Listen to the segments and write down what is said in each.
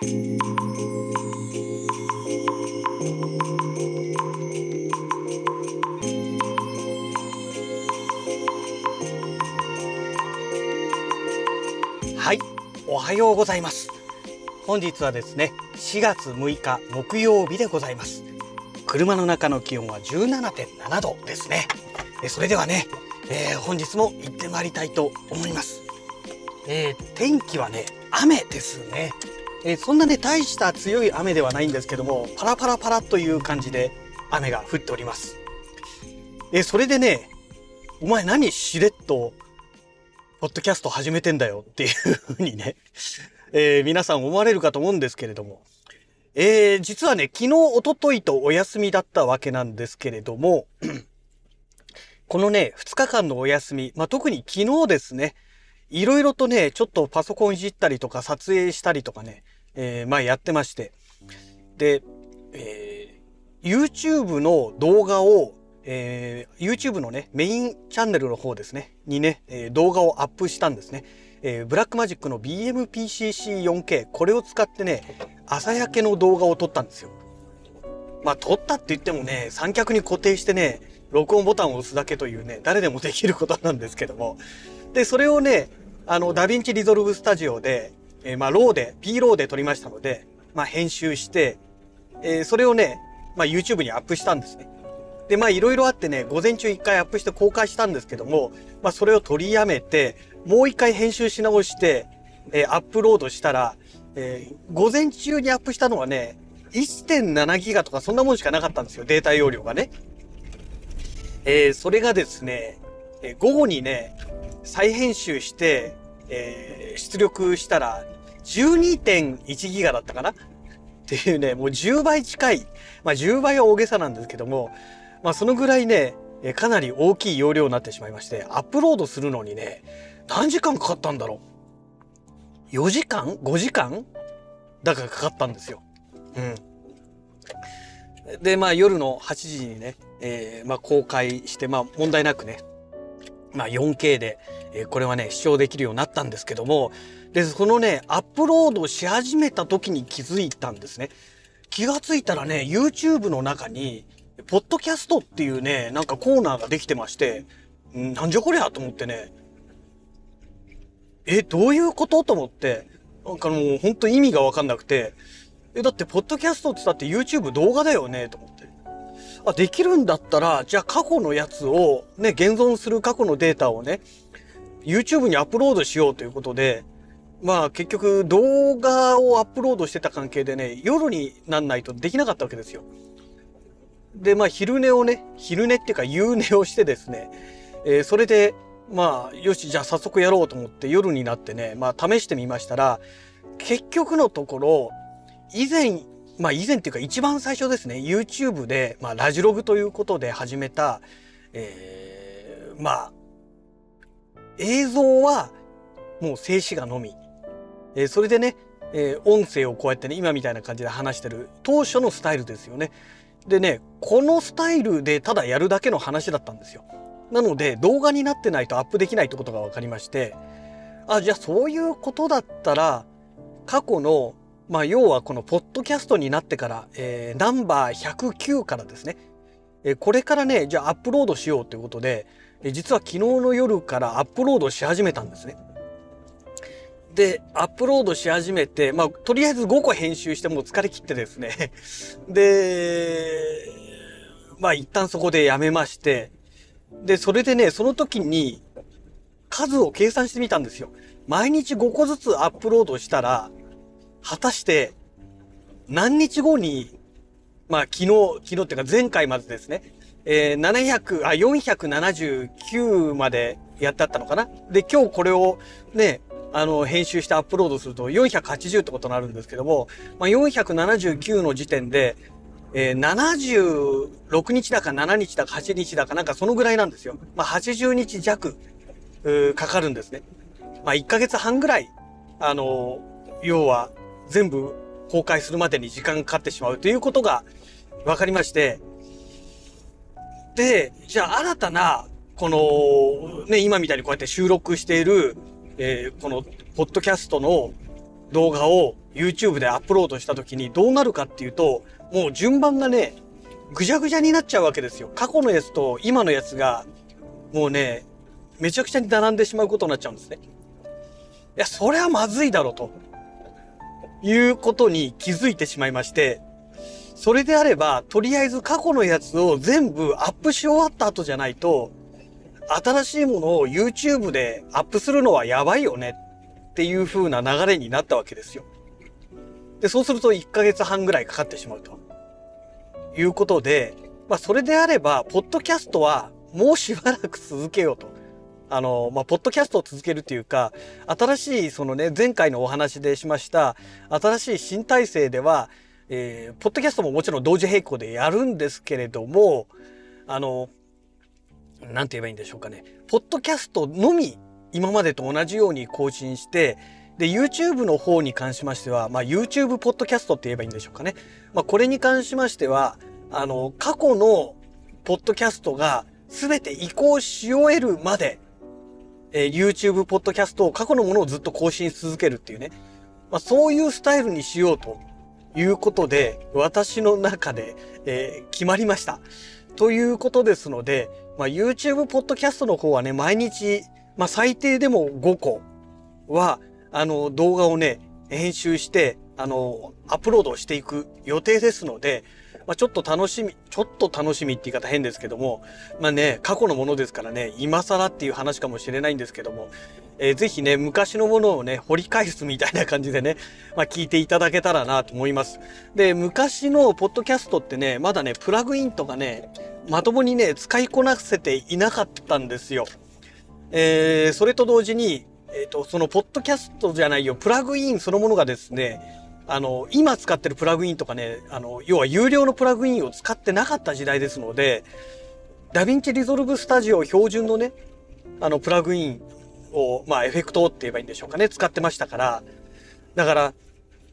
はい、おはようございます。本日はですね、4月6日木曜日でございます。車の中の気温は17.7度ですね。えそれではね、えー本日も行ってまいりたいと思います。えー天気はね、雨ですね。えーそんなね、大した強い雨ではないんですけども、パラパラパラという感じで雨が降っております。えーそれでね、お前何しれっとポッドキャスト始めてんだよっていうふうにね、えー皆さん思われるかと思うんですけれども、えー実はね、昨日、おとといとお休みだったわけなんですけれども、このね、2日間のお休み、まあ、特に昨日ですね、いろいろとね、ちょっとパソコンいじったりとか撮影したりとかね、えーまあやってまして、で、えー YouTube の動画を、えー YouTube のね、メインチャンネルの方ですね、にね、えー動画をアップしたんですね。えーブラックマジックの BMPCC4K、これを使ってね、朝焼けの動画を撮ったんですよ。まあ、撮ったって言ってもね、三脚に固定してね、録音ボタンを押すだけというね、誰でもできることなんですけども。で、それをね、あの、 DaVinci Resolve Studio で、えーまあ、ローで、P ローで撮りましたので、まあ、編集して、えーそれをね、まあ、YouTube にアップしたんですね。で、まあ、いろいろあってね、午前中一回アップして公開したんですけども、まあ、それを取りやめて、もう一回編集し直して、えーアップロードしたら、えー午前中にアップしたのはね、1.7ギガとかそんなもんしかなかったんですよ、データ容量がね。えーそれがですね、えー午後にね、再編集して、えー出力したら、12.1ギガだったかな？っていうね、もう10倍近い。まあ10倍は大げさなんですけども、まあそのぐらいね、かなり大きい容量になってしまいまして、アップロードするのにね、何時間かかったんだろう ?4 時間 ?5 時間？だからかかったんですよ。うん。で、まあ夜の8時にね、えーまあ公開して、まあ問題なくね、まあ 4K で、えこれはね、視聴できるようになったんですけども、で、そのね、アップロードし始めた時に気づいたんですね。気がついたらね、YouTube の中に、ポッドキャストっていうね、なんかコーナーができてまして、んなんじゃこりゃと思ってね、え、どういうことと思って、なんかもう本当意味がわかんなくて、え、だってポッドキャストって言ったって YouTube 動画だよねと思って。あ、できるんだったら、じゃあ過去のやつをね、現存する過去のデータをね、YouTube にアップロードしようということで、まあ結局動画をアップロードしてた関係でね、夜になんないとできなかったわけですよ。で、まあ昼寝をね、昼寝っていうか夕寝をしてですね、えーそれで、まあよし、じゃあ早速やろうと思って夜になってね、まあ試してみましたら、結局のところ、以前、まあ以前っていうか一番最初ですね、YouTube で、まあラジログということで始めた、えーまあ、映像はもう静止画のみ。えーそれでね、えー音声をこうやってね、今みたいな感じで話してる当初のスタイルですよね。でね、このスタイルでただやるだけの話だったんですよ。なので動画になってないとアップできないってことが分かりまして、あ、じゃあそういうことだったら、過去の、まあ要はこのポッドキャストになってから、えーナンバー109からですね、えーこれからね、じゃあアップロードしようということで、えー実は昨日の夜からアップロードし始めたんですね。で、アップロードし始めて、まあ、とりあえず5個編集してもう疲れ切ってですね。で、まあ一旦そこでやめまして、で、それでね、その時に数を計算してみたんですよ。毎日5個ずつアップロードしたら、果たして何日後に、まあ昨日、昨日っていうか前回までですね、えー、700、あ、479までやってあったのかなで、今日これをね、あの、編集してアップロードすると480ってことになるんですけども、まあ、479の時点で、えー、76日だか7日だか8日だかなんかそのぐらいなんですよ。まあ、80日弱、うかかるんですね。まあ、1ヶ月半ぐらい、あの要は全部公開するまでに時間がかかってしまうということが分かりまして、で、じゃあ新たな、この、ね、今みたいにこうやって収録している、えーこの、ポッドキャストの動画を YouTube でアップロードした時にどうなるかっていうと、もう順番がね、ぐじゃぐじゃになっちゃうわけですよ。過去のやつと今のやつが、もうね、めちゃくちゃに並んでしまうことになっちゃうんですね。いや、それはまずいだろうと。いうことに気づいてしまいまして、それであれば、とりあえず過去のやつを全部アップし終わった後じゃないと、新しいものを YouTube でアップするのはやばいよねっていう風な流れになったわけですよ。で、そうすると1ヶ月半ぐらいかかってしまうと。いうことで、まあそれであれば、ポッドキャストはもうしばらく続けようと。あの、まあ、ポッドキャストを続けるっていうか、新しい、そのね、前回のお話でしました、新しい新体制では、えー、ポッドキャストももちろん同時並行でやるんですけれども、あの、なんて言えばいいんでしょうかね。ポッドキャストのみ今までと同じように更新して、で、YouTube の方に関しましては、まあ、YouTube ポッドキャストって言えばいいんでしょうかね。まあ、これに関しましては、あの、過去のポッドキャストが全て移行し終えるまで、えー、YouTube ポッドキャストを過去のものをずっと更新し続けるっていうね。まあ、そういうスタイルにしようということで、私の中で、えー、決まりました。ということですので、まあ、YouTube ポッドキャストの方はね、毎日、まあ、最低でも5個は、あの、動画をね、編集して、あの、アップロードしていく予定ですので、まあ、ちょっと楽しみ、ちょっと楽しみって言い方変ですけども、まあね、過去のものですからね、今更っていう話かもしれないんですけども、えー、ぜひね、昔のものをね、掘り返すみたいな感じでね、まあ、聞いていただけたらなと思います。で、昔のポッドキャストってね、まだね、プラグインとかね、まともにね、使いこなせていなかったんですよ。えー、それと同時に、えっ、ー、と、そのポッドキャストじゃないよ、プラグインそのものがですね、あの、今使ってるプラグインとかね、あの、要は有料のプラグインを使ってなかった時代ですので、 DaVinci Resolve Studio 標準のね、あの、プラグインを、まあ、エフェクトって言えばいいんでしょうかね、使ってましたから、だから、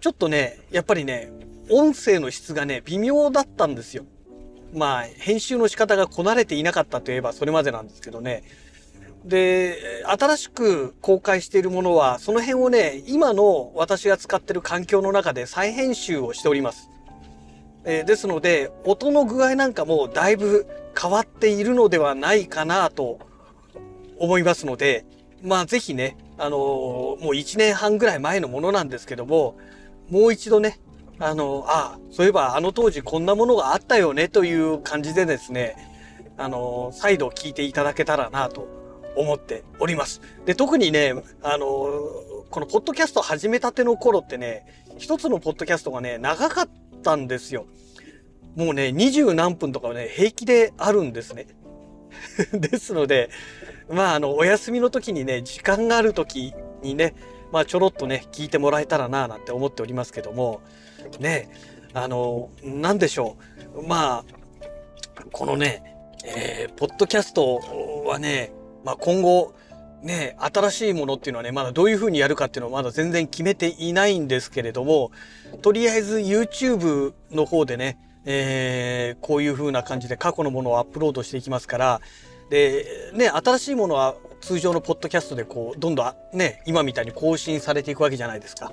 ちょっとね、やっぱりね、音声の質がね、微妙だったんですよ。まあ、編集の仕方がこなれていなかったといえばそれまでなんですけどね。で、新しく公開しているものは、その辺をね、今の私が使っている環境の中で再編集をしております。えー、ですので、音の具合なんかもだいぶ変わっているのではないかなと思いますので、まあぜひね、あのー、もう1年半ぐらい前のものなんですけども、もう一度ね、あのー、ああ、そういえばあの当時こんなものがあったよねという感じでですね、あの、再度聞いていただけたらなと思っております。で、特にね、あの、このポッドキャスト始めたての頃ってね、一つのポッドキャストがね、長かったんですよ。もうね、二十何分とかね、平気であるんですね。ですので、まあ、あの、お休みの時にね、時間がある時にね、まあ、ちょろっとね、聞いてもらえたらな、なんて思っておりますけども、ね、あの、なんでしょう。まあ、このね、えー、ポッドキャストはね、まあ、今後、ね、新しいものっていうのはね、まだどういうふうにやるかっていうのはまだ全然決めていないんですけれども、とりあえず YouTube の方でね、えー、こういうふうな感じで過去のものをアップロードしていきますから、で、ね、新しいものは通常のポッドキャストでこう、どんどんね、今みたいに更新されていくわけじゃないですか。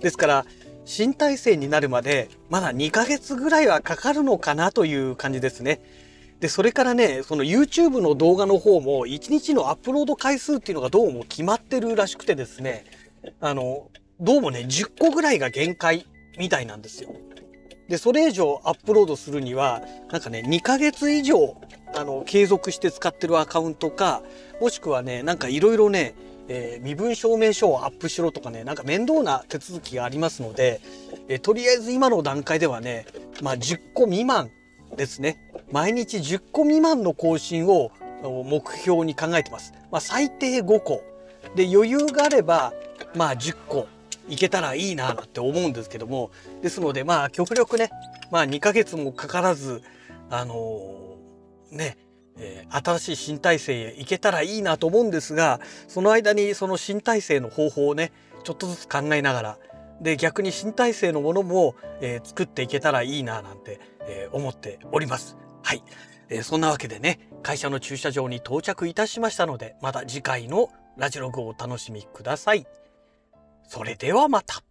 ですから、新体制になるまで、まだ2ヶ月ぐらいはかかるのかなという感じですね。で、それからね、その YouTube の動画の方も1日のアップロード回数っていうのがどうも決まってるらしくてですね、あの、どうもね、10個ぐらいが限界みたいなんですよ。で、それ以上アップロードするには、なんかね、2ヶ月以上、あの、継続して使ってるアカウントか、もしくはね、なんかいろいろね、えー、身分証明書をアップしろとかね、なんか面倒な手続きがありますので、えー、とりあえず今の段階ではね、まあ10個未満ですね。毎日10個未満の更新を目標に考えてます。まあ、最低5個。で、余裕があれば、まあ10個いけたらいいなって思うんですけども、ですので、まあ極力ね、まあ2ヶ月もかからず、あのー、ね、え、新しい新体制へ行けたらいいなと思うんですが、その間にその新体制の方法をね、ちょっとずつ考えながら、で、逆に新体制のものも、えー、作っていけたらいいななんて、えー、思っております。はい、えー、そんなわけでね、会社の駐車場に到着いたしましたので、また次回のラジログをお楽しみください。それではまた。